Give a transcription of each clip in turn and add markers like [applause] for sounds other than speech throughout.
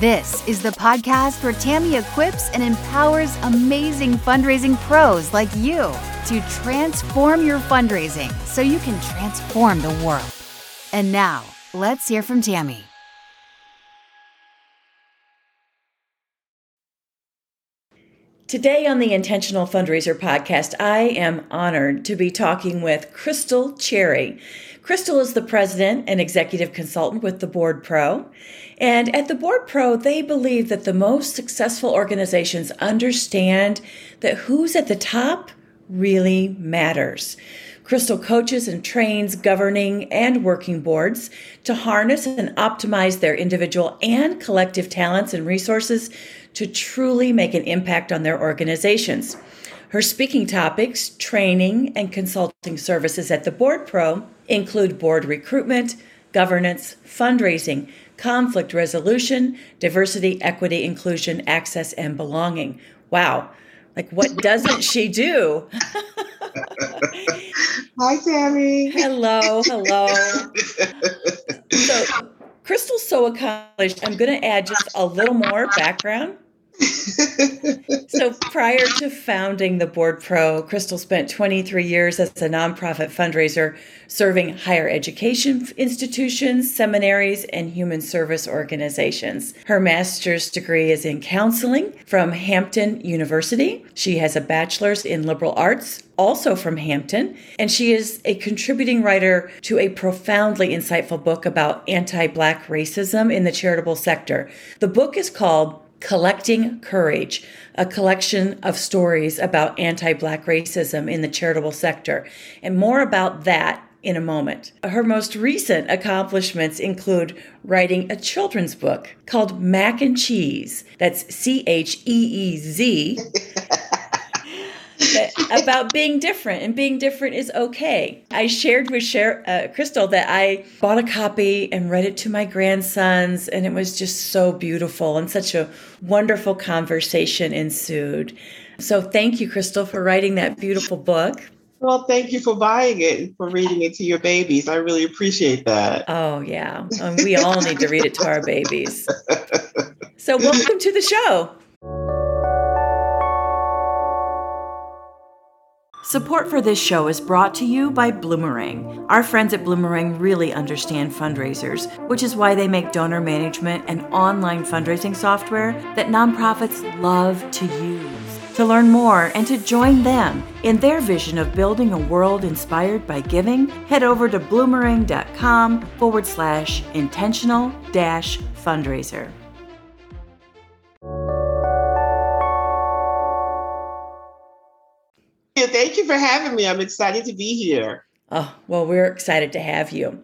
This is the podcast where Tammy equips and empowers amazing fundraising pros like you to transform your fundraising so you can transform the world. And now, let's hear from Tammy. Today on the Intentional Fundraiser podcast, I am honored to be talking with Christal Cherry. Christal is the president and executive consultant with the Board Pro. And at the Board Pro, they believe that the most successful organizations understand that who's at the top really matters. Christal coaches and trains governing and working boards to harness and optimize their individual and collective talents and resources to truly make an impact on their organizations. Her speaking topics, training, and consulting services at the Board Pro include board recruitment, governance, fundraising, conflict resolution, diversity, equity, inclusion, access, and belonging. Wow. Like, what doesn't she do? [laughs] Hi, Tammy. Hello, hello. [laughs] So, Christal's so accomplished. I'm going to add just a little more background so prior to founding the Board Pro, Christal spent 23 years as a nonprofit fundraiser serving higher education institutions, seminaries, and human service organizations. Her master's degree is in counseling from Hampton University. She has a bachelor's in liberal arts also from Hampton, and she is a contributing writer to a profoundly insightful book about anti Black racism in the charitable sector. The book is called Collecting Courage, a collection of stories about anti Black racism in the charitable sector, and more about that in a moment. Her most recent accomplishments include writing a children's book called Mac and Cheez, that's C H E E Z. [laughs] [laughs] about being different and being different is okay. I shared with Cher, uh, Christal that I bought a copy and read it to my grandsons, and it was just so beautiful and such a wonderful conversation ensued. So, thank you, Christal, for writing that beautiful book. Well, thank you for buying it and for reading it to your babies. I really appreciate that. Oh, yeah. Um, we all need to read it to our babies. [laughs] So, welcome to the show. Support for this show is brought to you by Bloomerang. Our friends at Bloomerang really understand fundraisers, which is why they make donor management and online fundraising software that nonprofits love to use. To learn more and to join them in their vision of building a world inspired by giving, head over to bloomerang.com forward slash intentional dash fundraiser. Thank you for having me. I'm excited to be here. Oh, well, we're excited to have you.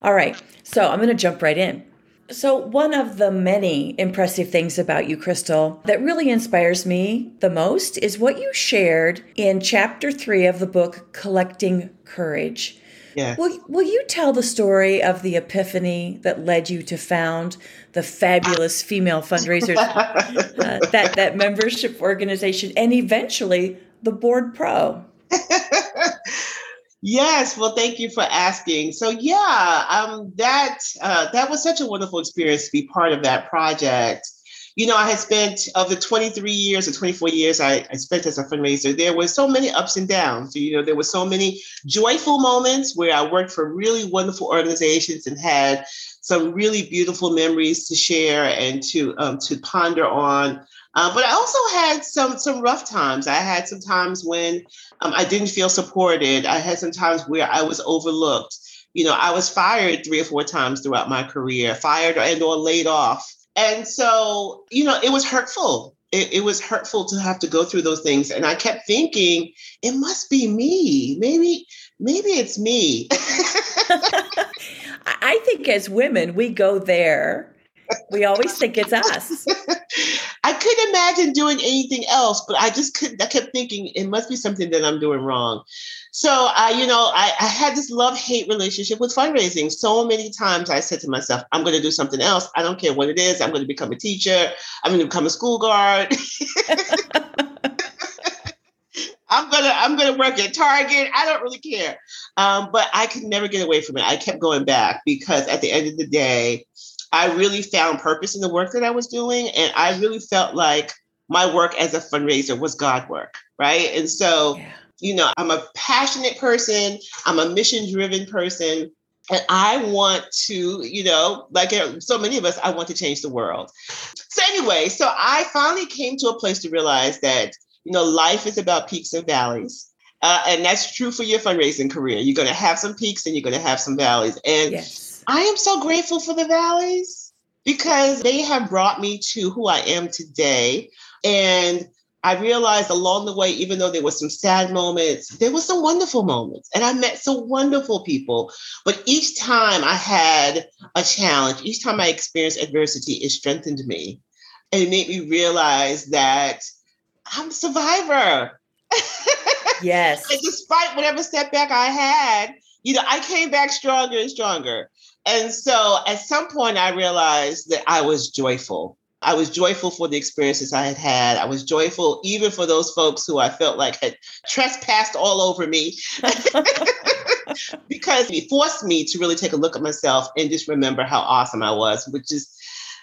All right, so I'm going to jump right in. So, one of the many impressive things about you, Christal, that really inspires me the most is what you shared in chapter three of the book, Collecting Courage. Yeah. Will, will you tell the story of the epiphany that led you to found the fabulous female fundraisers, [laughs] uh, that, that membership organization, and eventually the Board Pro? [laughs] yes. Well, thank you for asking. So yeah, um, that uh, that was such a wonderful experience to be part of that project. You know, I had spent of the 23 years or 24 years I, I spent as a fundraiser, there were so many ups and downs. You know, there were so many joyful moments where I worked for really wonderful organizations and had some really beautiful memories to share and to um, to ponder on. Uh, but I also had some some rough times. I had some times when um, I didn't feel supported. I had some times where I was overlooked. You know, I was fired three or four times throughout my career, fired and or laid off. And so, you know, it was hurtful. It, it was hurtful to have to go through those things. And I kept thinking, it must be me. Maybe, maybe it's me. [laughs] I think as women, we go there. We always think it's us. [laughs] I couldn't imagine doing anything else, but I just couldn't. I kept thinking it must be something that I'm doing wrong. So I, you know, I, I had this love hate relationship with fundraising. So many times I said to myself, I'm going to do something else. I don't care what it is. I'm going to become a teacher. I'm going to become a school guard. [laughs] I'm gonna I'm gonna work at Target. I don't really care, um, but I could never get away from it. I kept going back because at the end of the day, I really found purpose in the work that I was doing, and I really felt like my work as a fundraiser was God work, right? And so, yeah. you know, I'm a passionate person. I'm a mission driven person. And I want to, you know, like so many of us, I want to change the world. So, anyway, so I finally came to a place to realize that you know, life is about peaks and valleys. Uh, and that's true for your fundraising career. You're going to have some peaks and you're going to have some valleys. And yes. I am so grateful for the valleys because they have brought me to who I am today. And I realized along the way, even though there were some sad moments, there were some wonderful moments. And I met some wonderful people. But each time I had a challenge, each time I experienced adversity, it strengthened me. And it made me realize that I'm a survivor. [laughs] Yes. and despite whatever setback I had, you know, I came back stronger and stronger. And so at some point, I realized that I was joyful. I was joyful for the experiences I had had. I was joyful even for those folks who I felt like had trespassed all over me. [laughs] because it forced me to really take a look at myself and just remember how awesome I was, which is,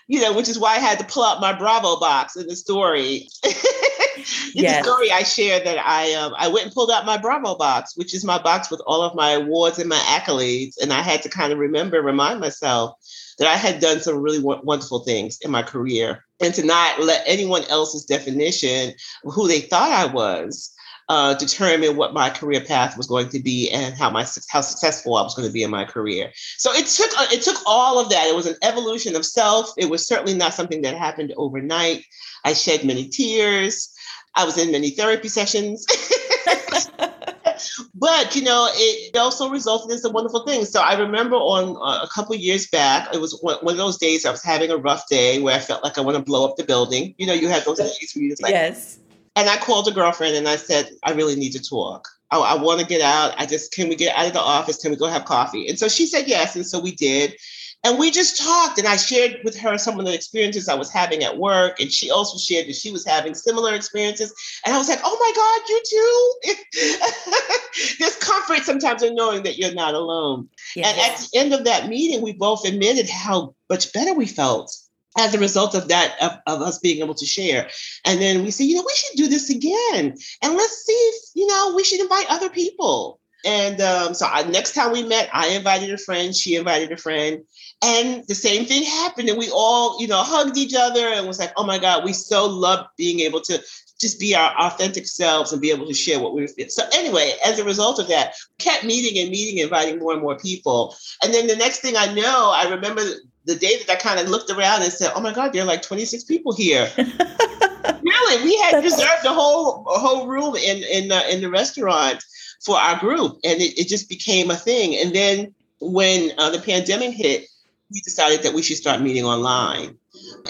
you know, which is why I had to pull out my Bravo box in the story [laughs] [laughs] yes. the story I shared that I um, I went and pulled out my Bravo box, which is my box with all of my awards and my accolades, and I had to kind of remember, remind myself that I had done some really w- wonderful things in my career, and to not let anyone else's definition of who they thought I was uh, determine what my career path was going to be and how my how successful I was going to be in my career. So it took uh, it took all of that. It was an evolution of self. It was certainly not something that happened overnight. I shed many tears. I was in many therapy sessions. [laughs] but you know, it also resulted in some wonderful things. So I remember on uh, a couple years back, it was one, one, of those days I was having a rough day where I felt like I want to blow up the building. You know, you have those days where you just like, yes. And I called a girlfriend and I said, I really need to talk. I, I want to get out. I just, can we get out of the office? Can we go have coffee? And so she said yes. And so we did. And we just talked, and I shared with her some of the experiences I was having at work. And she also shared that she was having similar experiences. And I was like, oh my God, you too? [laughs] There's comfort sometimes in knowing that you're not alone. And at the end of that meeting, we both admitted how much better we felt as a result of that of, of, us being able to share and then we said you know we should do this again and let's see if you know we should invite other people and um, so I, next time we met i invited a friend she invited a friend and the same thing happened and we all you know hugged each other and was like oh my god we so love being able to just be our authentic selves and be able to share what we feel. So anyway, as a result of that, kept meeting and meeting, inviting more and more people. And then the next thing I know, I remember the day that I kind of looked around and said, "Oh my God, there are like 26 people here." [laughs] really, we had reserved a whole a whole room in in uh, in the restaurant for our group, and it, it just became a thing. And then when uh, the pandemic hit, we decided that we should start meeting online.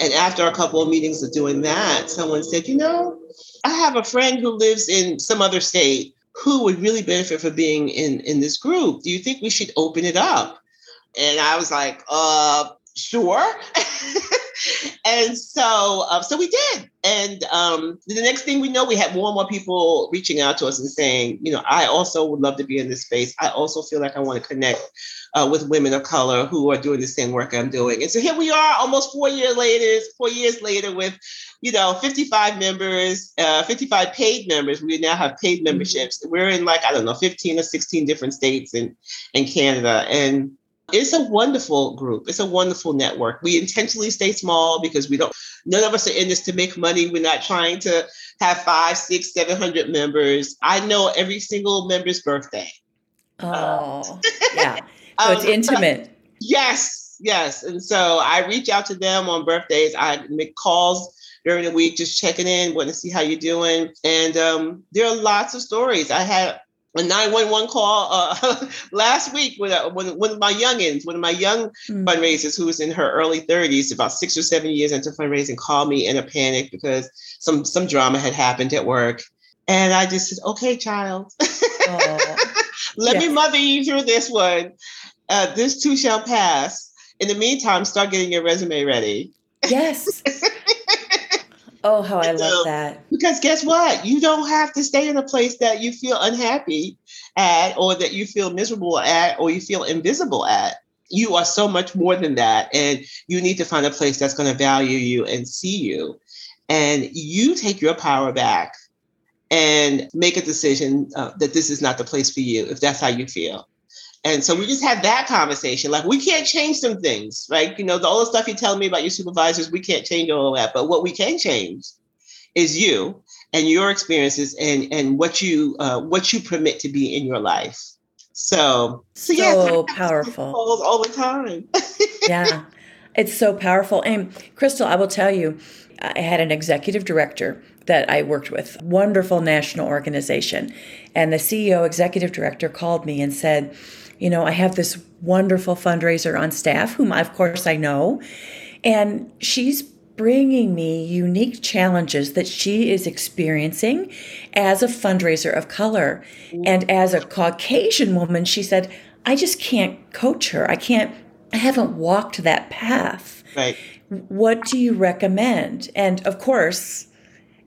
And after a couple of meetings of doing that, someone said, "You know, I have a friend who lives in some other state." Who would really benefit from being in in this group? Do you think we should open it up? And I was like, uh, sure. [laughs] and so, uh, so we did. And um, the next thing we know, we had more and more people reaching out to us and saying, you know, I also would love to be in this space. I also feel like I want to connect uh, with women of color who are doing the same work I'm doing. And so here we are, almost four years later. Four years later, with you know 55 members, uh, 55 paid members. We now have paid mm-hmm. memberships. We're in like I don't know, 15 or 16 different states in in Canada, and it's a wonderful group. It's a wonderful network. We intentionally stay small because we don't, none of us are in this to make money. We're not trying to have five, six, seven hundred members. I know every single member's birthday. Oh, [laughs] yeah. So it's um, intimate. yes, yes. And so I reach out to them on birthdays. I make calls during the week, just checking in, wanting to see how you're doing. And um, there are lots of stories. I had a 911 call uh, [laughs] last week with one, one of my youngins, one of my young mm. fundraisers who was in her early 30s, about six or seven years into fundraising, called me in a panic because some some drama had happened at work. And I just said, okay, child, [laughs] let yes. me mother you through this one. Uh, this too shall pass. In the meantime, start getting your resume ready. Yes. [laughs] Oh, how I love that. Because guess what? You don't have to stay in a place that you feel unhappy at, or that you feel miserable at, or you feel invisible at. You are so much more than that. And you need to find a place that's going to value you and see you. And you take your power back and make a decision uh, that this is not the place for you, if that's how you feel. And so we just had that conversation. Like, we can't change some things, right? You know, the, all the stuff you tell me about your supervisors, we can't change all of that. But what we can change is you and your experiences and and what you uh, what you permit to be in your life. So, so, so yeah, powerful all the time. [laughs] yeah, it's so powerful. And Christal, I will tell you, I had an executive director that I worked with, wonderful national organization, and the CEO, executive director, called me and said you know, I have this wonderful fundraiser on staff, whom of course I know, and she's bringing me unique challenges that she is experiencing as a fundraiser of color. And as a Caucasian woman, she said, I just can't coach her. I can't, I haven't walked that path. Right. What do you recommend? And of course,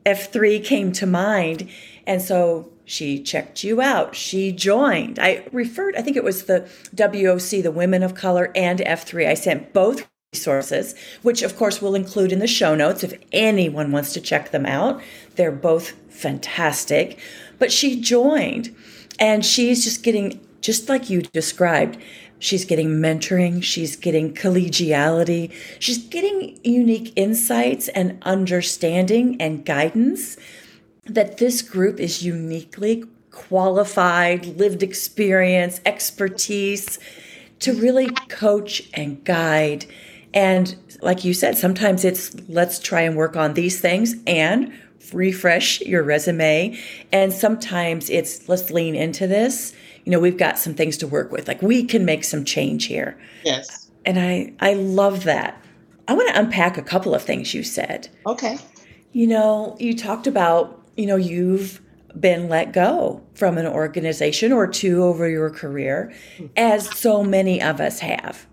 F3 came to mind. And so she checked you out. She joined. I referred, I think it was the WOC, the Women of Color, and F3. I sent both resources, which of course we'll include in the show notes if anyone wants to check them out. They're both fantastic. But she joined and she's just getting, just like you described, she's getting mentoring, she's getting collegiality, she's getting unique insights and understanding and guidance that this group is uniquely qualified, lived experience, expertise to really coach and guide. And like you said, sometimes it's let's try and work on these things and refresh your resume. And sometimes it's let's lean into this. You know, we've got some things to work with. Like we can make some change here. Yes. And I I love that. I want to unpack a couple of things you said. Okay. You know, you talked about you know, you've been let go from an organization or two over your career, as so many of us have.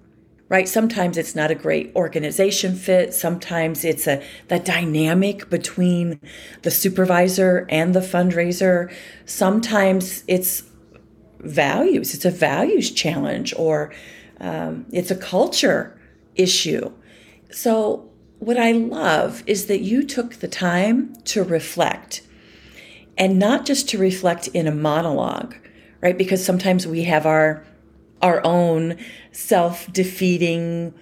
Right? Sometimes it's not a great organization fit. Sometimes it's a the dynamic between the supervisor and the fundraiser. Sometimes it's values. It's a values challenge or um, it's a culture issue. So, what I love is that you took the time to reflect and not just to reflect in a monologue, right? Because sometimes we have our our own self-defeating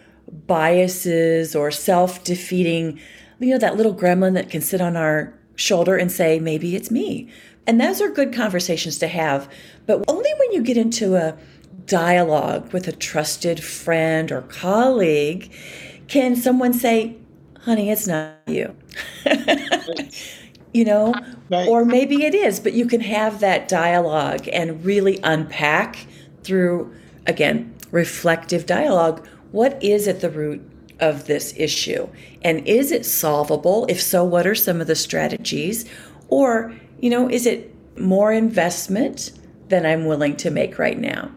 biases or self-defeating, you know, that little gremlin that can sit on our shoulder and say, maybe it's me. And those are good conversations to have, but only when you get into a dialogue with a trusted friend or colleague can someone say, honey, it's not you. [laughs] you know, right. or maybe it is, but you can have that dialogue and really unpack through, again, reflective dialogue. What is at the root of this issue? And is it solvable? If so, what are some of the strategies? Or, you know, is it more investment than I'm willing to make right now?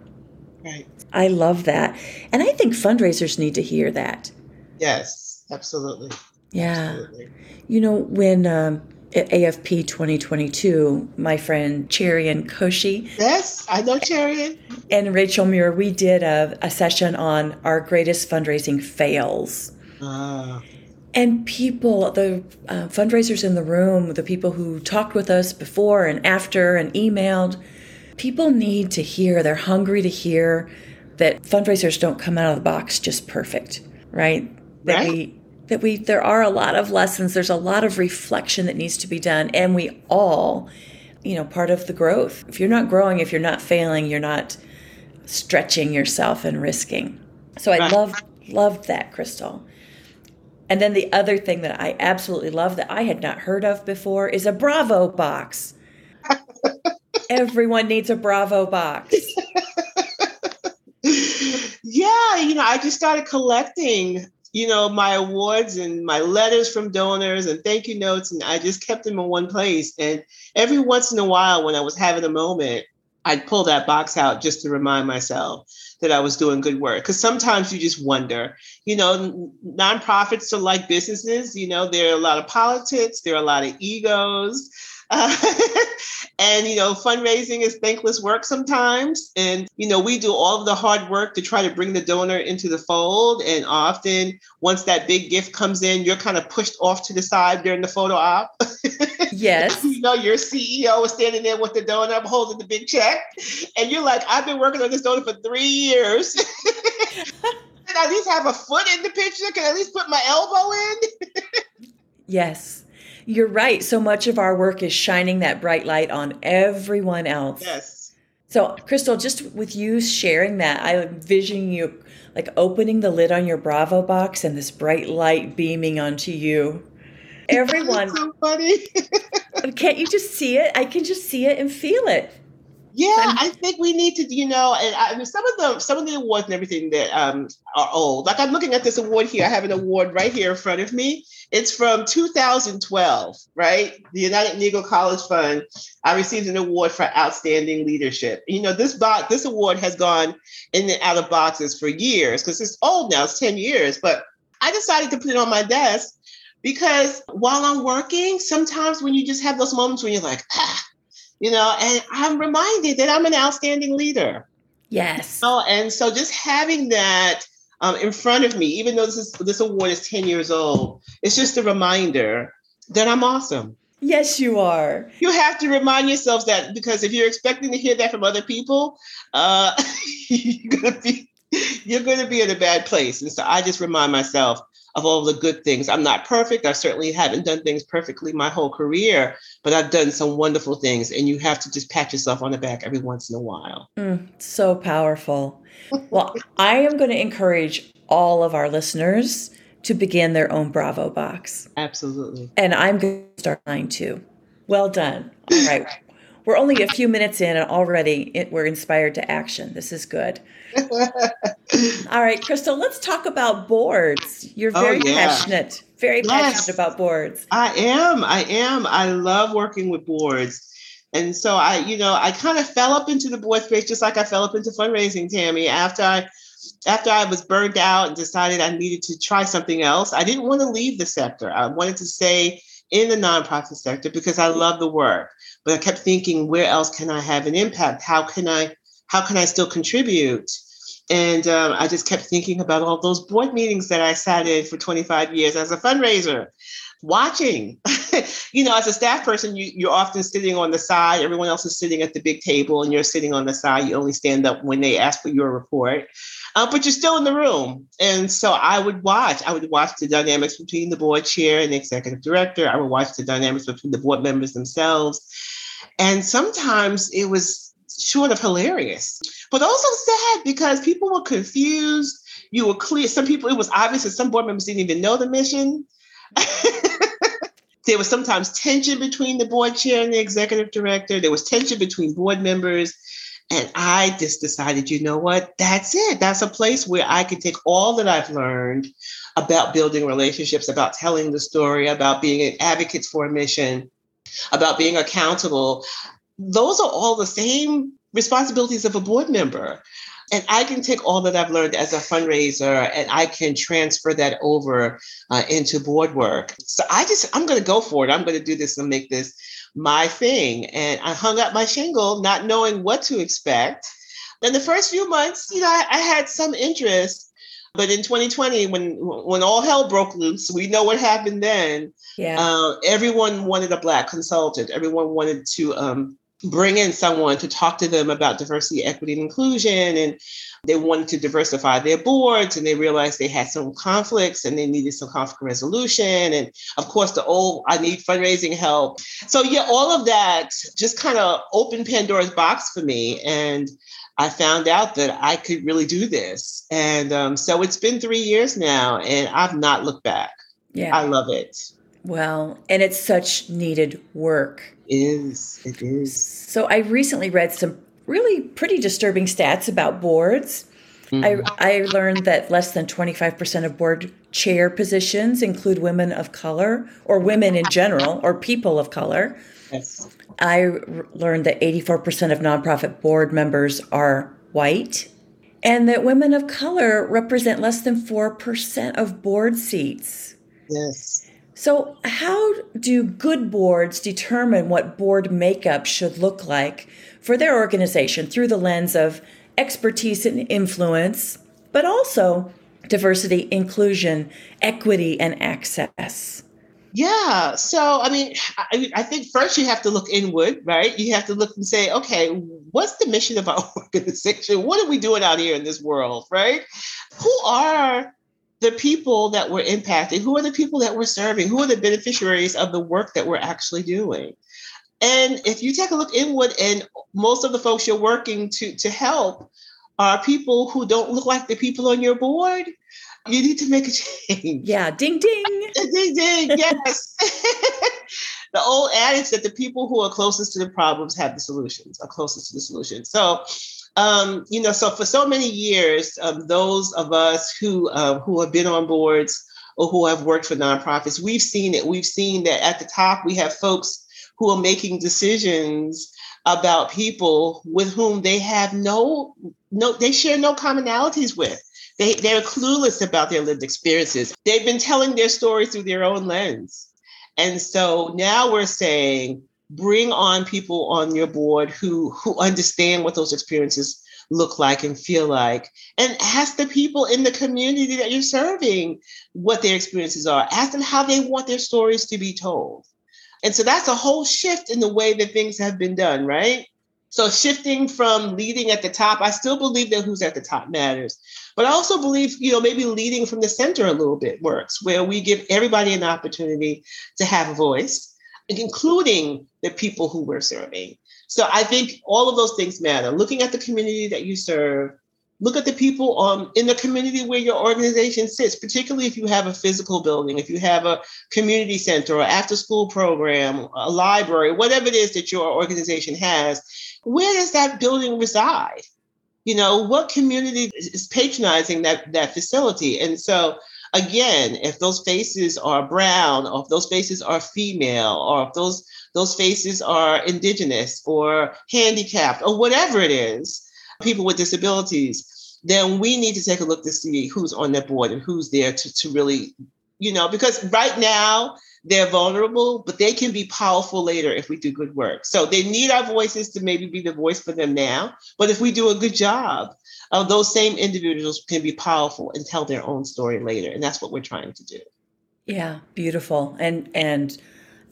Right. I love that. And I think fundraisers need to hear that. Yes, absolutely. Yeah. Absolutely. You know, when um, AFP 2022, my friend Cherian Koshy. Yes, I know Cherian. And Rachel Muir, we did a, a session on our greatest fundraising fails. Ah. And people, the uh, fundraisers in the room, the people who talked with us before and after and emailed, people need to hear, they're hungry to hear that fundraisers don't come out of the box just perfect, right? That right. we that we there are a lot of lessons. There's a lot of reflection that needs to be done. And we all you know part of the growth. If you're not growing if you're not failing you're not stretching yourself and risking. So i love loved that Christal. And then the other thing that i absolutely love that i had not heard of before is a bravo box. [laughs] Everyone needs a Bravo box. [laughs] yeah, you know, I just started collecting, you know, my awards and my letters from donors and thank you notes, and I just kept them in one place. And every once in a while, when I was having a moment, I'd pull that box out just to remind myself that I was doing good work. Because sometimes you just wonder, you know, nonprofits are like businesses, you know, there are a lot of politics, there are a lot of egos. Uh, [laughs] and you know fundraising is thankless work sometimes. And you know we do all of the hard work to try to bring the donor into the fold. And often once that big gift comes in you're kind of pushed off to the side during the photo op. [laughs] Yes. You know your ceo is standing there with the donor holding the big check. And you're like i've been working on this donor for three years. [laughs] Can I at least have a foot in the picture? Can I at least put my elbow in? Yes you're right. So much of our work is shining that bright light on everyone else. Yes. So, Christal, just with you sharing that, I envision you like opening the lid on your Bravo box and this bright light beaming onto you. Everyone. so funny. [laughs] can't you just see it? I can just see it and feel it. Yeah, I think we need to, you know, and I mean, some of the some of the awards and everything that um, are old. Like I'm looking at this award here. I have an award right here in front of me. It's from 2012, right? The United Negro College Fund. I received an award for outstanding leadership. You know, this box, this award has gone in and out of boxes for years because it's old now. It's 10 years, but I decided to put it on my desk because while I'm working, sometimes when you just have those moments when you're like, ah you know, and I'm reminded that I'm an outstanding leader. Yes. Oh, and so just having that um, in front of me, even though this is this award is 10 years old, it's just a reminder that I'm awesome. Yes, you are. You have to remind yourselves that because if you're expecting to hear that from other people, uh, [laughs] you're gonna be you're gonna be in a bad place. And so I just remind myself of all the good things. I'm not perfect. I certainly haven't done things perfectly my whole career, but I've done some wonderful things. And you have to just pat yourself on the back every once in a while. Mm, so powerful. well, I am going to encourage all of our listeners to begin their own Bravo box. Absolutely. And I'm going to start mine too. Well done. All right. We're only a few minutes in and already it, we're inspired to action. This is good. [laughs] All right, Christal, let's talk about boards. You're oh, very oh, yeah. passionate, very yes. passionate about boards. I am. I am. I love working with boards. And so I, you know, I kind of fell up into the board space just like I fell up into fundraising, Tammy, after I after I was burned out and decided I needed to try something else. I didn't want to leave the sector. I wanted to stay in the nonprofit sector because I mm-hmm. love the work. But I kept thinking, where else can I have an impact? How can I how can I still contribute? And um, I just kept thinking about all those board meetings that I sat in for 25 years as a fundraiser, watching. [laughs] you know, as a staff person, you, you're often sitting on the side. Everyone else is sitting at the big table, and you're sitting on the side. You only stand up when they ask for your report, uh, but you're still in the room. And so I would watch. I would watch the dynamics between the board chair and the executive director. I would watch the dynamics between the board members themselves. And sometimes it was short of hilarious, but also sad because people were confused. You were clear. Some people, it was obvious that some board members didn't even know the mission. [laughs] there was sometimes tension between the board chair and the executive director. There was tension between board members. And I just decided, you know what? That's it. That's a place where I can take all that I've learned about building relationships, about telling the story, about being advocates for a mission, about being accountable those are all the same responsibilities of a board member. And I can take all that I've learned as a fundraiser and I can transfer that over uh, into board work. So I just, I'm going to go for it. I'm going to do this and make this my thing. And I hung up my shingle, not knowing what to expect. And the first few months, you know, I, I had some interest. But in 2020, when when all hell broke loose, we know what happened then. Yeah. Uh, everyone wanted a black consultant. Everyone wanted to um, bring in someone to talk to them about diversity, equity, and inclusion. And they wanted to diversify their boards and they realized they had some conflicts and they needed some conflict resolution. And of course, the old, I need fundraising help. So, yeah, all of that just kind of opened Pandora's box for me. And I found out that I could really do this. And um, so it's been three years now and I've not looked back. Yeah. I love it. Well, and it's such needed work. It is. It is. So I recently read some really pretty disturbing stats about boards. Mm-hmm. I, I learned that less than 25% of board chair positions include women of color or women in general or people of color. Yes. I r- learned that 84% of nonprofit board members are white and that women of color represent less than 4% of board seats. Yes. So, how do good boards determine what board makeup should look like for their organization through the lens of expertise and influence, but also diversity, inclusion, equity, and access? Yeah. So, I mean, I, I, think first you have to look inward, right? You have to look and say, okay, what's the mission of our [laughs] organization? What are we doing out here in this world, right? Who are the people that we're impacting? Who are the people that we're serving? Who are the beneficiaries of the work that we're actually doing? And if you take a look inward, and most of the folks you're working to, to help are people who don't look like the people on your board, you need to make a [laughs] change. Yeah, ding ding. [laughs] ding ding, yes. [laughs] the old adage that the people who are closest to the problems have the solutions, are closest to the solution. So, um, you know, so for so many years, um, those of us who uh, who have been on boards or who have worked for nonprofits, we've seen it. We've seen that at the top we have folks who are making decisions about people with whom they have no no they share no commonalities with. They they're clueless about their lived experiences. They've been telling their stories through their own lens. And so now we're saying bring on people on your board who who understand what those experiences look like and feel like and ask the people in the community that you're serving what their experiences are ask them how they want their stories to be told and so that's a whole shift in the way that things have been done, right? So shifting from leading at the top, I still believe that who's at the top matters. But I also believe, you know, maybe leading from the center a little bit works, where we give everybody an opportunity to have a voice, including the people who we're serving. So I think all of those things matter. Looking at the community that you serve, look at the people um, in the community where your organization sits, particularly if you have a physical building, if you have a community center or after school program, a library, whatever it is that your organization has, where does that building reside? You know, what community is patronizing that, that facility? And so, again, if those faces are brown, or if those faces are female, or if those those faces are indigenous or handicapped or whatever it is, people with disabilities, then we need to take a look to see who's on that board and who's there to, to really, you know, because right now they're vulnerable, but they can be powerful later if we do good work. So they need our voices to maybe be the voice for them now. But if we do a good job, uh, those same individuals can be powerful and tell their own story later. And that's what we're trying to do. Yeah, beautiful. And and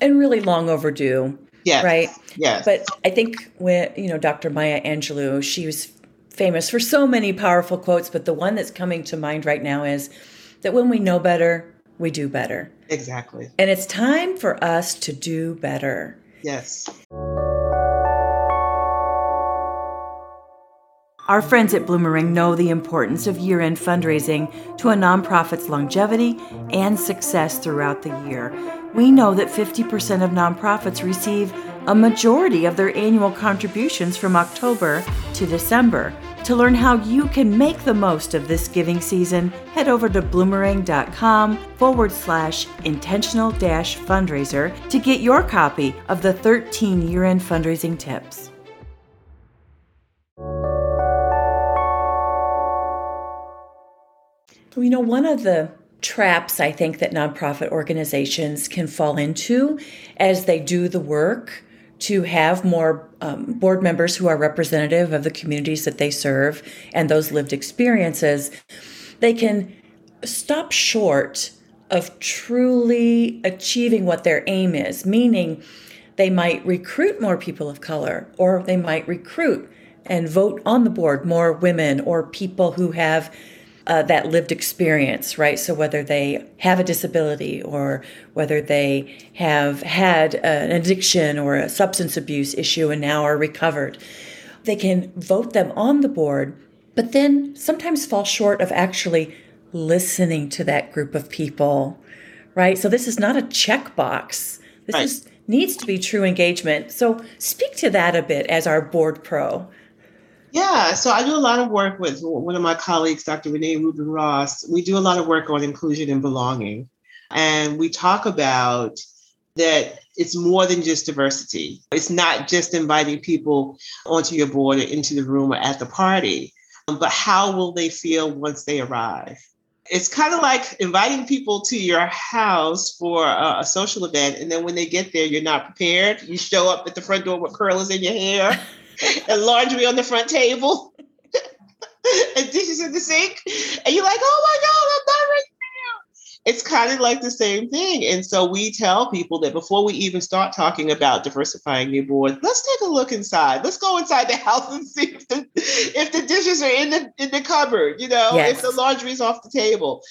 and really long overdue. Yeah. Right. Yeah. But I think when you know Dr. Maya Angelou, she was famous for so many powerful quotes, but the one that's coming to mind right now is that when we know better, we do better. Exactly. And it's time for us to do better. Yes. Our friends at Bloomerang know the importance of year end fundraising to a nonprofit's longevity and success throughout the year. We know that 50% of nonprofits receive a majority of their annual contributions from October to December. To learn how you can make the most of this giving season, head over to bloomerang.com forward slash intentional dash fundraiser to get your copy of the 13 year end fundraising tips. You know, one of the traps I think that nonprofit organizations can fall into as they do the work to have more um, board members who are representative of the communities that they serve and those lived experiences, they can stop short of truly achieving what their aim is, meaning they might recruit more people of color or they might recruit and vote on the board more women or people who have uh, that lived experience, right? So whether they have a disability or whether they have had an addiction or a substance abuse issue and now are recovered, they can vote them on the board, but then sometimes fall short of actually listening to that group of people right? So this is not a checkbox. This right. is needs to be true engagement. So speak to that a bit as our board pro. Yeah, so I do a lot of work with one of my colleagues, Dr. Renee Rubin Ross. We do a lot of work on inclusion and belonging. And we talk about that it's more than just diversity. It's not just inviting people onto your board or into the room or at the party, but how will they feel once they arrive? It's kind of like inviting people to your house for a, a, social event, and then when they get there, you're not prepared. You show up at the front door with curlers in your hair [laughs] and laundry on the front table [laughs] and dishes in the sink. And you're like, oh my God, I'm not ready it's kind of like the same thing. And so we tell people that before we even start talking about diversifying your board, let's take a look inside. Let's go inside the house and see if the, if the dishes are in the in the cupboard, you know, yes. if the laundry's off the table.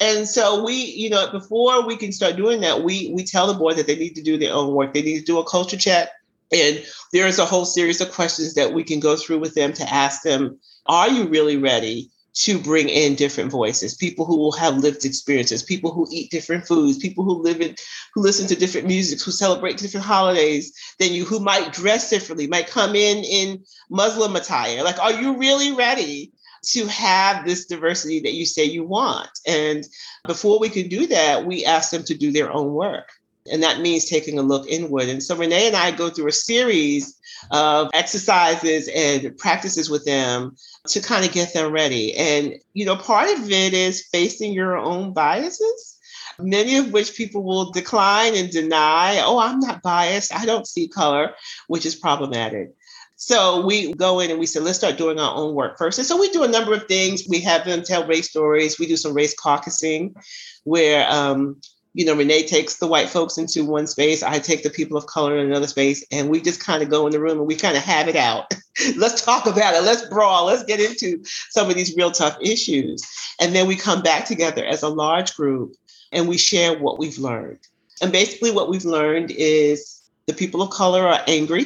And so we, you know, before we can start doing that, we we tell the board that they need to do their own work. They need to do a culture check. And there is a whole series of questions that we can go through with them to ask them, are you really ready to bring in different voices, people who will have lived experiences, people who eat different foods, people who live in, who listen to different music, who celebrate different holidays than you, who might dress differently, might come in in Muslim attire. Like, are you really ready to have this diversity that you say you want? And before we can do that, we ask them to do their own work. And that means taking a look inward. And so Renee and I go through a series of exercises and practices with them to kind of get them ready. And, you know, part of it is facing your own biases many of which people will decline and deny. Oh, I'm not biased. I don't see color, which is problematic. So we go in and we say, let's start doing our own work first. And so we do a number of things. We have them tell race stories. We do some race caucusing where um, you know, Renee takes the white folks into one space, I take the people of color in another space, and we just kind of go in the room and we kind of have it out. [laughs] let's talk about it. Let's brawl. Let's get into some of these real tough issues. And then we come back together as a large group and we share what we've learned. And basically, what we've learned is the people of color are angry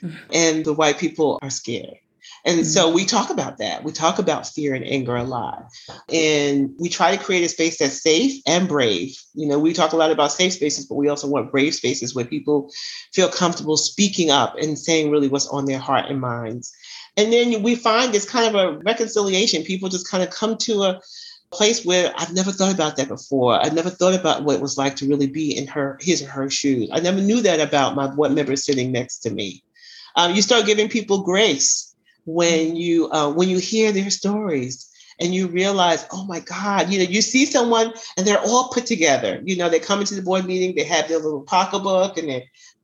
mm-hmm. and the white people are scared. And mm-hmm. so we talk about that. We talk about fear and anger a lot. And we try to create a space that's safe and brave. You know, we talk a lot about safe spaces, but we also want brave spaces where people feel comfortable speaking up and saying really what's on their heart and minds. And then we find this kind of a reconciliation. People just kind of come to a place where I've never thought about that before. I never thought about what it was like to really be in her his or her shoes. I never knew that about my board member sitting next to me. Um, you start giving people grace when you uh, when you hear their stories and you realize, oh my God, you know, you see someone and they're all put together. You know, they come into the board meeting, they have their little pocketbook and their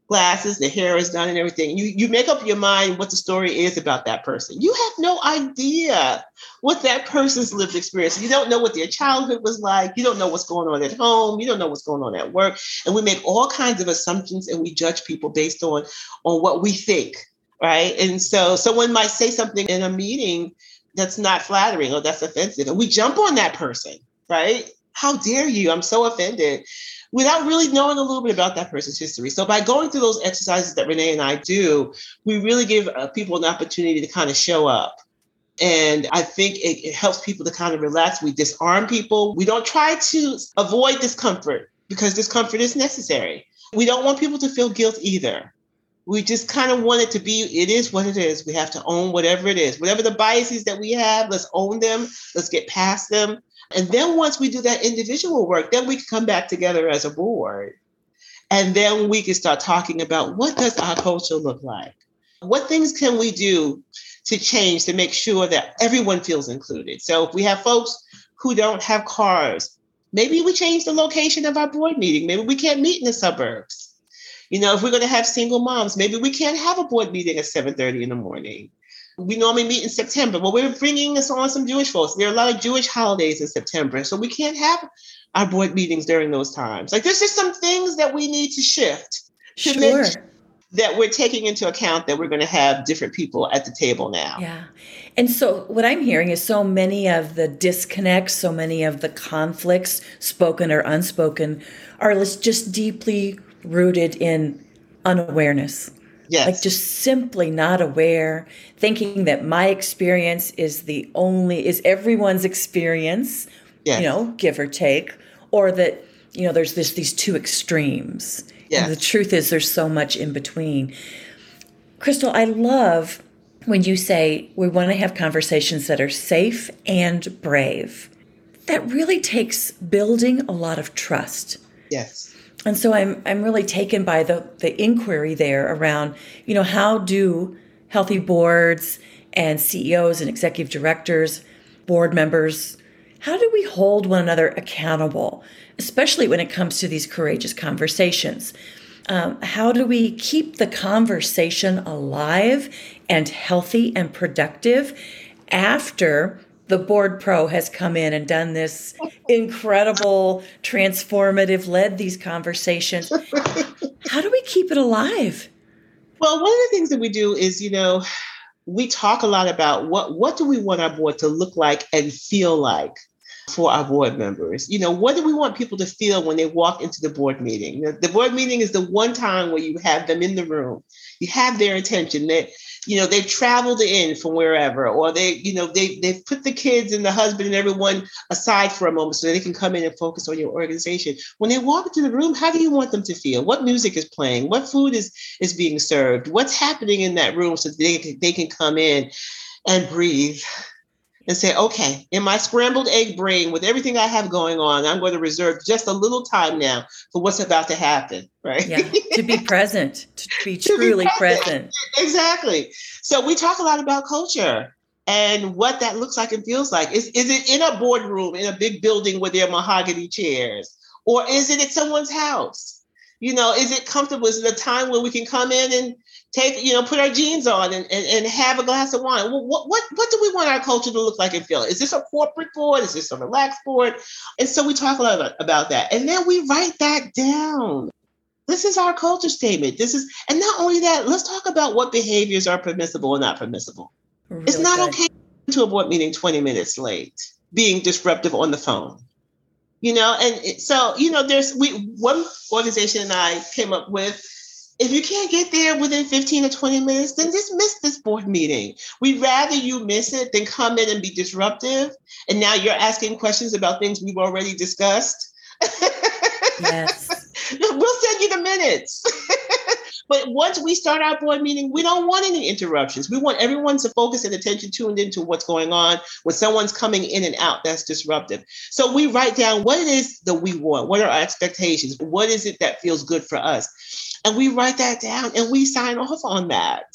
glasses, their hair is done and everything. You you make up your mind what the story is about that person. You have no idea what that person's lived experience. You don't know what their childhood was like. You don't know what's going on at home. You don't know what's going on at work. And we make all kinds of assumptions and we judge people based on on what we think right? And so someone might say something in a meeting that's not flattering or that's offensive, and we jump on that person, right? How dare you? I'm so offended without really knowing a little bit about that person's history. So by going through those exercises that Renee and I do, we really give uh, people an opportunity to kind of show up. And I think it, it helps people to kind of relax. We disarm people. We don't try to avoid discomfort because discomfort is necessary. We don't want people to feel guilt either we just kind of want it to be it is what it is. We have to own whatever it is. Whatever the biases that we have let's own them. Let's get past them. And then once we do that individual work then we can come back together as a board. And then we can start talking about what does our culture look like? What things can we do to change to make sure that everyone feels included? So if we have folks who don't have cars maybe we change the location of our board meeting. Maybe we can't meet in the suburbs you know, if we're going to have single moms, maybe we can't have a board meeting at 7:30 in the morning. We normally meet in September. Well, we're bringing us on some Jewish folks. There are a lot of Jewish holidays in September, so we can't have our board meetings during those times. Like, there's just some things that we need to shift to sure. make that we're taking into account that we're going to have different people at the table now. Yeah. And so what I'm hearing is so many of the disconnects, so many of the conflicts, spoken or unspoken, are just deeply rooted in unawareness. Yes. Like just simply not aware, thinking that my experience is the only, is everyone's experience, yes. you know, give or take, or that, you know, there's this these two extremes. Yeah. And the truth is there's so much in between. Christal, I love when you say we want to have conversations that are safe and brave. That really takes building a lot of trust. Yes. And so I'm I'm really taken by the the inquiry there around, you know, how do healthy boards and CEOs and executive directors, board members, how do we hold one another accountable, especially when it comes to these courageous conversations? Um, how do we keep the conversation alive and healthy and productive after the board pro has come in and done this incredible transformative led these conversations how do we keep it alive well one of the things that we do is you know we talk a lot about what what do we want our board to look like and feel like for our board members. You know, what do we want people to feel when they walk into the board meeting? The board meeting is the one time where you have them in the room. You have their attention. That you know they've traveled in from wherever, or they you know they they've put the kids and the husband and everyone aside for a moment so they can come in and focus on your organization. When they walk into the room, how do you want them to feel? What music is playing? What food is is being served? What's happening in that room so they they can come in and breathe and say, okay, in my scrambled egg brain, with everything I have going on, I'm going to reserve just a little time now for what's about to happen, right? Yeah, to be present, to [laughs] be to truly be present. present. Exactly. So we talk a lot about culture and what that looks like and feels like. Is, is it in a boardroom, in a big building with their mahogany chairs? Or is it at someone's house? You know, is it comfortable? Is it a time where we can come in and take, you know, put our jeans on and, and, and have a glass of wine. Well, what, what, what do we want our culture to look like and feel? Is this a corporate board? Is this a relaxed board? And so we talk a lot about, about that. And then we write that down. This is our culture statement. This is, and not only that, let's talk about what behaviors are permissible and not permissible. Really it's not good. okay to a board meeting 20 minutes late, being disruptive on the phone. You know, and so, you know, there's we one organization and I came up with if you can't get there within 15 or 20 minutes, then just miss this board meeting. We'd rather you miss it than come in and be disruptive. And now you're asking questions about things we've already discussed. Yes. [laughs] we'll send you the minutes. [laughs] but once we start our board meeting, we don't want any interruptions. We want everyone to focus and attention tuned into what's going on when someone's coming in and out that's disruptive. So we write down what it is that we want, what are our expectations, what is it that feels good for us. And we write that down and we sign off on that.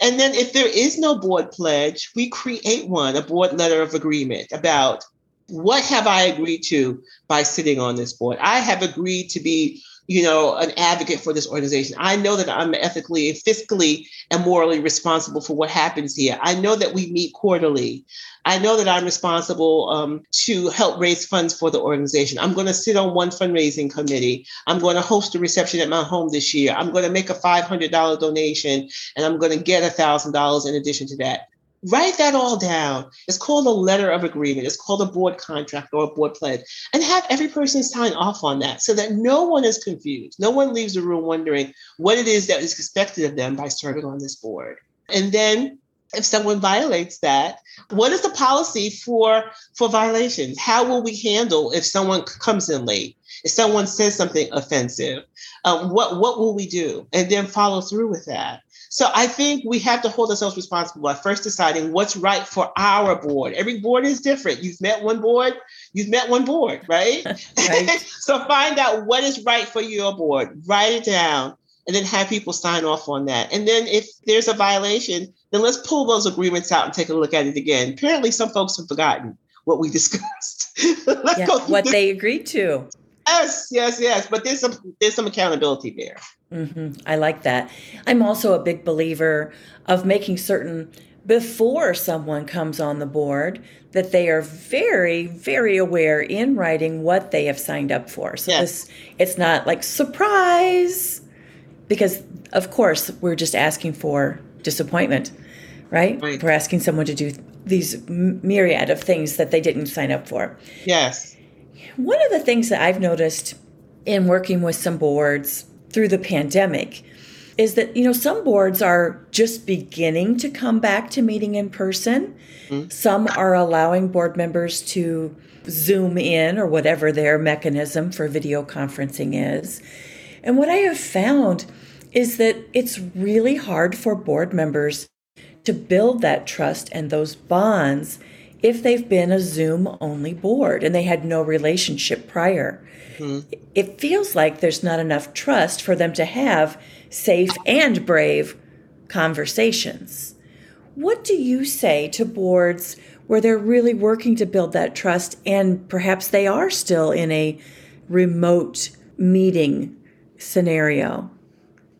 And then if there is no board pledge, we create one, a board letter of agreement about what have I agreed to by sitting on this board? I have agreed to be you know, an advocate for this organization. I know that I'm ethically and fiscally and morally responsible for what happens here. I know that we meet quarterly. I know that I'm responsible um, to help raise funds for the organization. I'm going to sit on one fundraising committee. I'm going to host a reception at my home this year. I'm going to make a $500 donation and I'm going to get $1,000 in addition to that. Write that all down. It's called a letter of agreement. It's called a board contract or a board pledge. And have every person sign off on that so that no one is confused. No one leaves the room wondering what it is that is expected of them by serving on this board. And then if someone violates that what is the policy for for violations how will we handle if someone comes in late if someone says something offensive um, what what will we do and then follow through with that so I think we have to hold ourselves responsible by first deciding what's right for our board. Every board is different. You've met one board, you've met one board, right? [laughs] [laughs] right. so find out what is right for your board, write it down, and then have people sign off on that. And then if there's a violation, then let's pull those agreements out and take a look at it again. Apparently, some folks have forgotten what we [laughs] discussed. yeah, what this. they agreed to. Yes, yes, yes. But there's some there's some accountability there. Mm-hmm. I like that. I'm also a big believer of making certain before someone comes on the board that they are very, very aware in writing what they have signed up for. So yes. this it's not like surprise because of course we're just asking for disappointment, right? right? We're asking someone to do these myriad of things that they didn't sign up for. Yes. One of the things that I've noticed in working with some boards through the pandemic is that, you know, some boards are just beginning to come back to meeting in person. Mm-hmm. Some are allowing board members to Zoom in or whatever their mechanism for video conferencing is. And what I have found is that it's really hard for board members to build that trust and those bonds if they've been a Zoom only board and they had no relationship prior. Mm-hmm. It feels like there's not enough trust for them to have safe and brave conversations. What do you say to boards where they're really working to build that trust and perhaps they are still in a remote meeting scenario?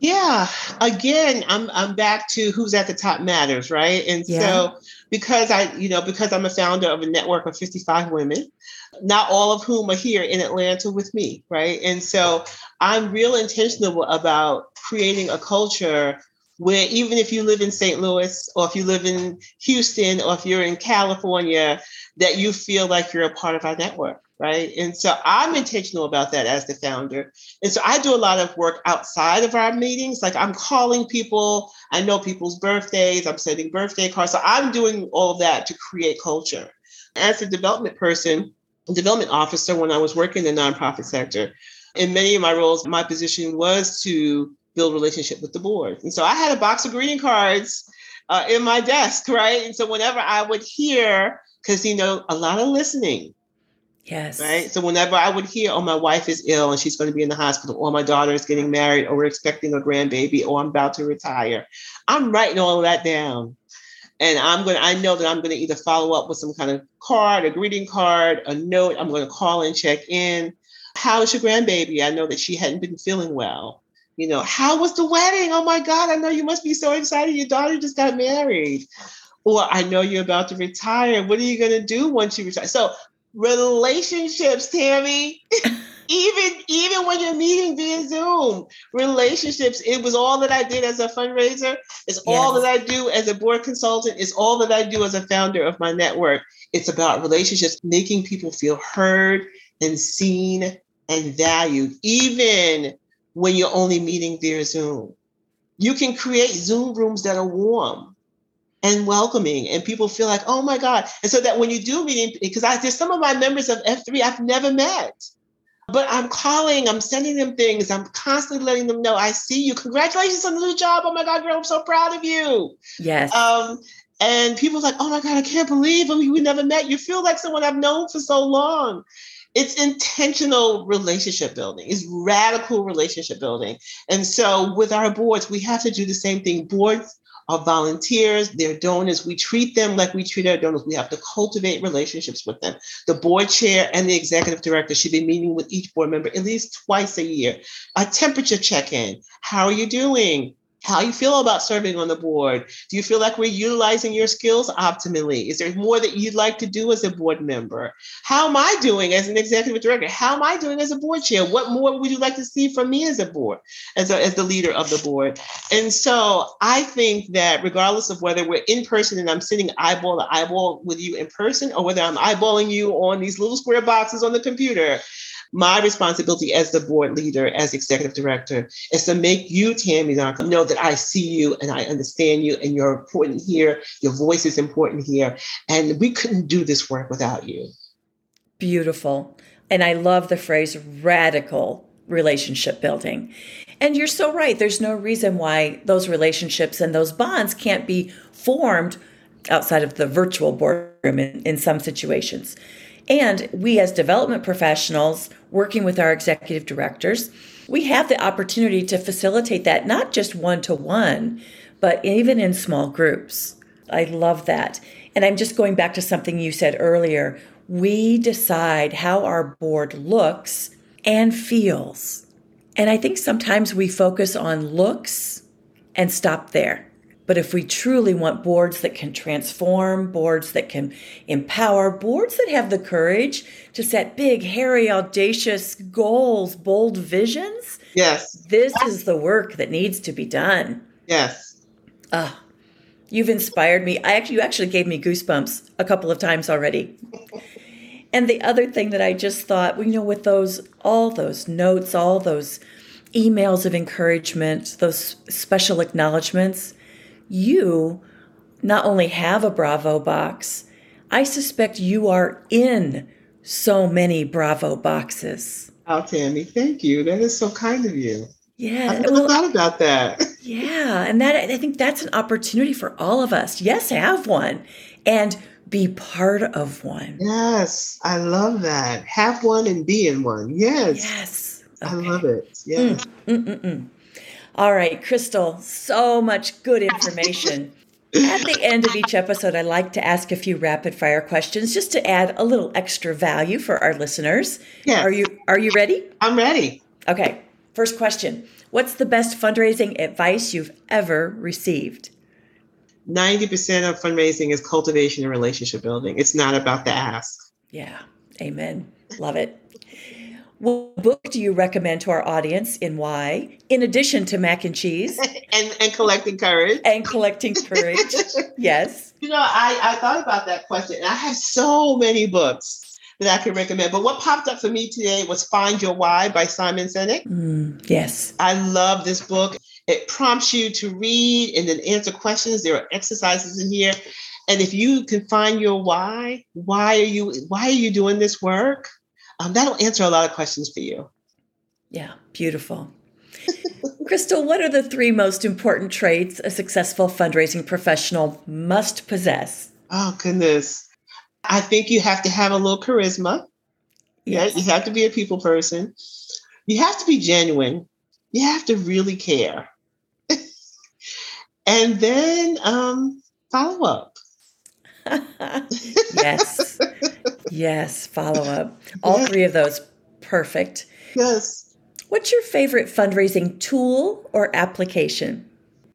Yeah, again, I'm I'm back to who's at the top matters, right? And yeah. so because I, you know, because I'm a founder of a network of 55 women, not all of whom are here in Atlanta with me, right? And so I'm real intentional about creating a culture where even if you live in St. Louis or if you live in Houston or if you're in California, that you feel like you're a part of our network right? And so I'm intentional about that as the founder. And so I do a lot of work outside of our meetings. Like I'm calling people, I know people's birthdays, I'm sending birthday cards. So I'm doing all of that to create culture. As a development person, development officer, when I was working in the nonprofit sector, in many of my roles, my position was to build relationship with the board. And so I had a box of greeting cards uh, in my desk, [laughs] right? And so whenever I would hear, because you know, a lot of listening, Yes. Right. So whenever I would hear, oh, my wife is ill and she's going to be in the hospital, or my daughter is getting married, or we're expecting a grandbaby, or I'm about to retire, I'm writing all of that down. And I'm going to, I know that I'm going to either follow up with some kind of card, a greeting card, a note. I'm going to call and check in. How's your grandbaby? I know that she hadn't been feeling well. You know, how was the wedding? Oh my God, I know you must be so excited. Your daughter just got married. Or I know you're about to retire. What are you going to do once you retire? So relationships, Tammy. [laughs] even even when you're meeting via Zoom, relationships. It was all that I did as a fundraiser. It's yes. all that I do as a board consultant. It's all that I do as a founder of my network. It's about relationships, making people feel heard and seen and valued, even when you're only meeting via Zoom. You can create Zoom rooms that are warm and welcoming and people feel like oh my god. And so that when you do meeting because I, there's some of my members of f3 i've never met. But i'm calling i'm sending them things i'm constantly letting them know i see you. Congratulations on the new job. Oh my god girl i'm so proud of you. Yes. Um, and people like oh my god i can't believe we, we never met. You feel like someone i've known for so long. It's intentional relationship building. It's radical relationship building. And so with our boards we have to do the same thing. Boards are volunteers, they're donors. We treat them like we treat our donors. We have to cultivate relationships with them. The board chair and the executive director should be meeting with each board member at least twice a year. A temperature check in. How are you doing? How you feel about serving on the board. Do you feel like we're utilizing your skills optimally? Is there more that you'd like to do as a board member? How am I doing as an executive director? How am I doing as a board chair? What more would you like to see from me as a board, as, a, as the leader of the board? And so I think that regardless of whether we're in person and I'm sitting eyeball to eyeball with you in person, or whether I'm eyeballing you on these little square boxes on the computer, my responsibility as the board leader, as executive director, is to make you, Tammy know that I see you and I understand you and you're important here. Your voice is important here. And we couldn't do this work without you. Beautiful. And I love the phrase radical relationship building. And you're so right. There's no reason why those relationships and those bonds can't be formed outside of the virtual boardroom in, in some situations. And we, as development professionals working with our executive directors, we have the opportunity to facilitate that, not just one to one, but even in small groups. I love that. And I'm just going back to something you said earlier. We decide how our board looks and feels. And I think sometimes we focus on looks and stop there. But if we truly want boards that can transform, boards that can empower, boards that have the courage to set big, hairy, audacious goals, bold visions, yes, this yes. is the work that needs to be done. Yes. Ah, uh, you've inspired me. I actually, you actually gave me goosebumps a couple of times already. [laughs] and the other thing that I just thought, well, you know, with those, all those notes, all those emails of encouragement, those special acknowledgments, you not only have a Bravo box, I suspect you are in so many Bravo boxes. Oh, Tammy, thank you. That is so kind of you. Yeah. I never well, thought about that. Yeah. And that I think that's an opportunity for all of us. Yes, have one and be part of one. Yes. I love that. Have one and be in one. Yes. Yes. Okay. I love it. Yeah. Mm, mm, mm, all right, Christal, so much good information. At the end of each episode, I like to ask a few rapid fire questions just to add a little extra value for our listeners. Yeah. Are you are you ready? I'm ready. Okay. First question. What's the best fundraising advice you've ever received? 90% of fundraising is cultivation and relationship building. It's not about the ask. Yeah. Amen. Love it. What book do you recommend to our audience and why, in addition to mac and Cheez? [laughs] and, and collecting courage. And collecting courage. [laughs] yes. You know, I, I thought about that question and I have so many books that I can recommend. But what popped up for me today was Find Your Why by Simon Sinek. Mm, yes. I love this book. It prompts you to read and then answer questions. There are exercises in here. And if you can find your why, why are you why are you doing this work? Um, that'll answer a lot of questions for you. Yeah, beautiful. [laughs] Christal, what are the three most important traits a successful fundraising professional must possess? Oh, goodness. I think you have to have a little charisma. Yes. Yeah, you have to be a people person. You have to be genuine. You have to really care. [laughs] and then um, follow up. [laughs] yes. Yes, follow up. [laughs] All yes. three of those. Perfect. Yes. What's your favorite fundraising tool or application?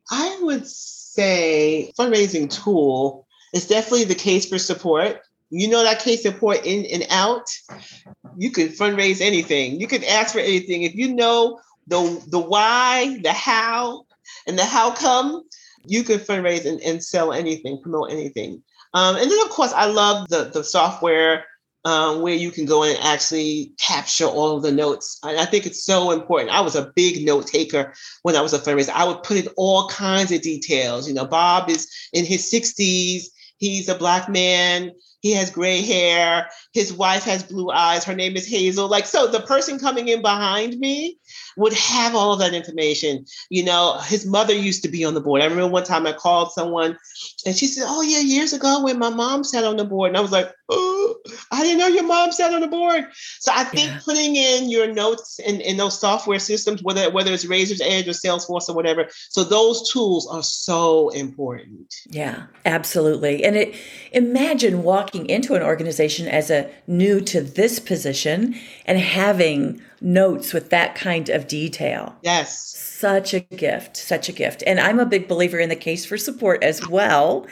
I would say fundraising tool is definitely the case for support. You know that case support in and out. You can fundraise anything. You can ask for anything. If you know the the why, the how, and the how come, you can fundraise and, and sell anything, promote anything. Um, and then, of course, I love the, the software um, where you can go and actually capture all of the notes. I think it's so important. I was a big note taker when I was a fundraiser. I would put in all kinds of details. You know, Bob is in his 60s. He's a black man. He has gray hair. His wife has blue eyes. Her name is Hazel. Like, so the person coming in behind me would have all of that information. You know, his mother used to be on the board. I remember one time I called someone and she said, Oh, yeah, years ago when my mom sat on the board. And I was like, Oh, I didn't know your mom sat on the board. So I think yeah. putting in your notes in, in those software systems, whether whether it's Raiser's Edge or Salesforce or whatever, so those tools are so important. Yeah, absolutely. And it imagine walking into an organization as a new to this position and having notes with that kind of detail. Yes. Such a gift, such a gift. And I'm a big believer in the case for support as well.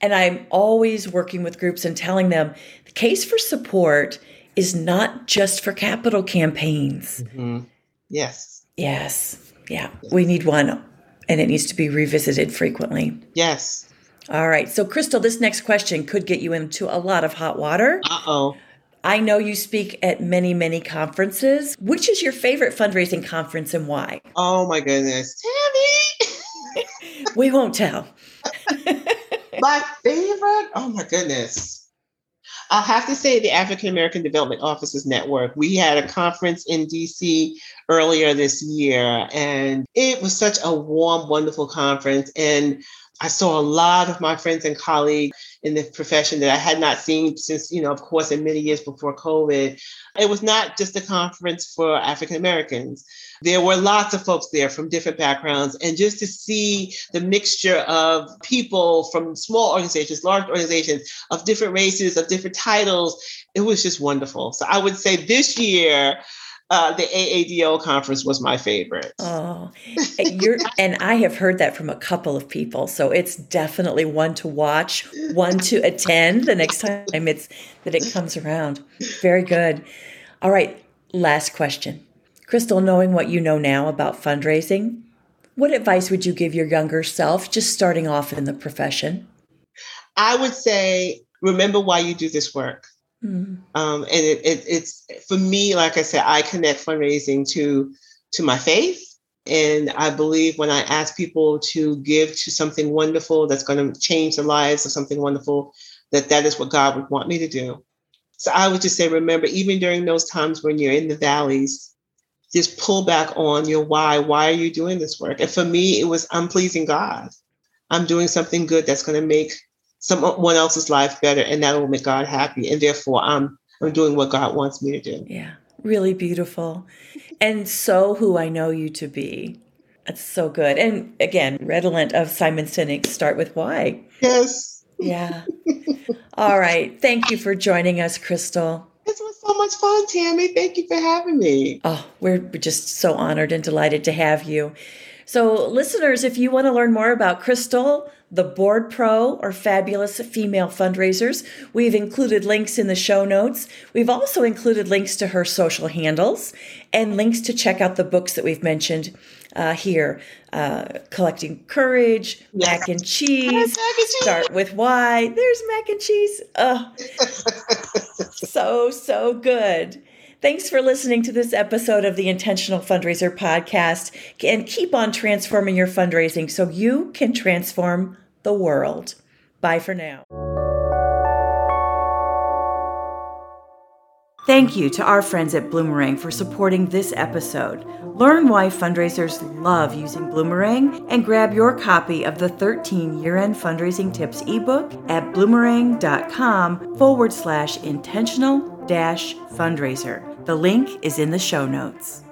And I'm always working with groups and telling them the case for support is not just for capital campaigns. Mm-hmm. Yes. Yes. Yeah. We need one and it needs to be revisited frequently. Yes. All right. So, Christal, this next question could get you into a lot of hot water. Uh oh. I know you speak at many, many conferences. Which is your favorite fundraising conference and why? Oh my goodness. Tammy! [laughs] we won't tell. [laughs] my favorite? Oh my goodness. I'll have to say the African American Development Officers Network. We had a conference in DC earlier this year, and it was such a warm, wonderful conference. And I saw a lot of my friends and colleagues in the profession that I had not seen since, you know, of course, in many years before COVID. It was not just a conference for African Americans. There were lots of folks there from different backgrounds. And just to see the mixture of people from small organizations, large organizations, of different races, of different titles, it was just wonderful. So I would say this year, uh, the AADO conference was my favorite. Oh, [laughs] you're, and I have heard that from a couple of people. So it's definitely one to watch, one to attend the next time it's that it comes around. Very good. All right, last question. Christal, knowing what you know now about fundraising, what advice would you give your younger self just starting off in the profession? I would say remember why you do this work. Mm. Um, and it, it, it's for me, like I said, I connect fundraising to to my faith. And I believe when I ask people to give to something wonderful that's going to change the lives of something wonderful, that that is what God would want me to do. So I would just say, remember, even during those times when you're in the valleys, just pull back on your why. Why are you doing this work? And for me, it was I'm pleasing God. I'm doing something good that's going to make someone else's life better, and that will make God happy. And therefore, I'm I'm doing what God wants me to do. Yeah, really beautiful, and so who I know you to be. That's so good. And again, redolent of Simon Sinek. Start with why. Yes. Yeah. All right. Thank you for joining us, Christal. This was so much fun, Tammy. Thank you for having me. Oh, we're just so honored and delighted to have you. So, listeners, if you want to learn more about Christal, the Board Pro, or fabulous female fundraisers, we've included links in the show notes. We've also included links to her social handles and links to check out the books that we've mentioned uh, here uh, Collecting Courage, yes. mac, and Cheez, mac and Cheez, Start with Why. There's mac and cheese. Oh, [laughs] so, so good. Thanks for listening to this episode of the Intentional Fundraiser podcast and keep on transforming your fundraising so you can transform the world. Bye for now. Thank you to our friends at Bloomerang for supporting this episode. Learn why fundraisers love using Bloomerang and grab your copy of the 13 year end fundraising tips ebook at bloomerang.com forward slash intentional dash fundraiser. The link is in the show notes.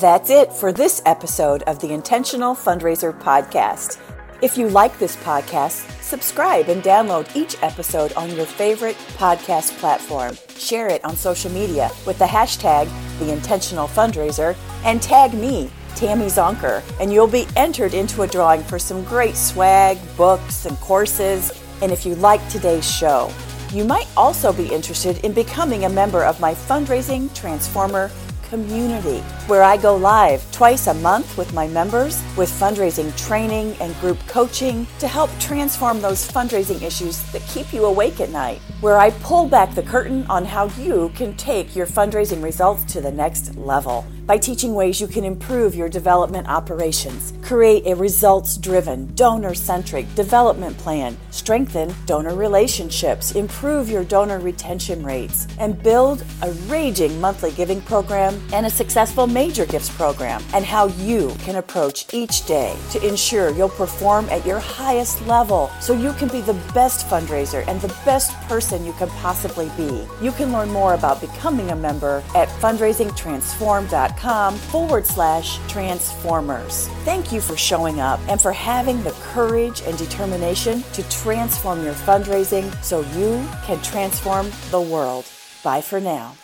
That's it for this episode of the Intentional Fundraiser Podcast. If you like this podcast, subscribe and download each episode on your favorite podcast platform. Share it on social media with the hashtag The Intentional Fundraiser and tag me Tammy Zonker, and you'll be entered into a drawing for some great swag, books, and courses. And if you like today's show, you might also be interested in becoming a member of my Fundraising Transformer community, where I go live twice a month with my members with fundraising training and group coaching to help transform those fundraising issues that keep you awake at night, where I pull back the curtain on how you can take your fundraising results to the next level by teaching ways you can improve your development operations, create a results driven, donor centric development plan, strengthen donor relationships, improve your donor retention rates, and build a raging monthly giving program and a successful major gifts program, and how you can approach each day to ensure you'll perform at your highest level so you can be the best fundraiser and the best person you can possibly be. You can learn more about becoming a member at fundraisingtransform.com forward slash transformers. Thank you for showing up and for having the courage and determination to transform your fundraising so you can transform the world. Bye for now.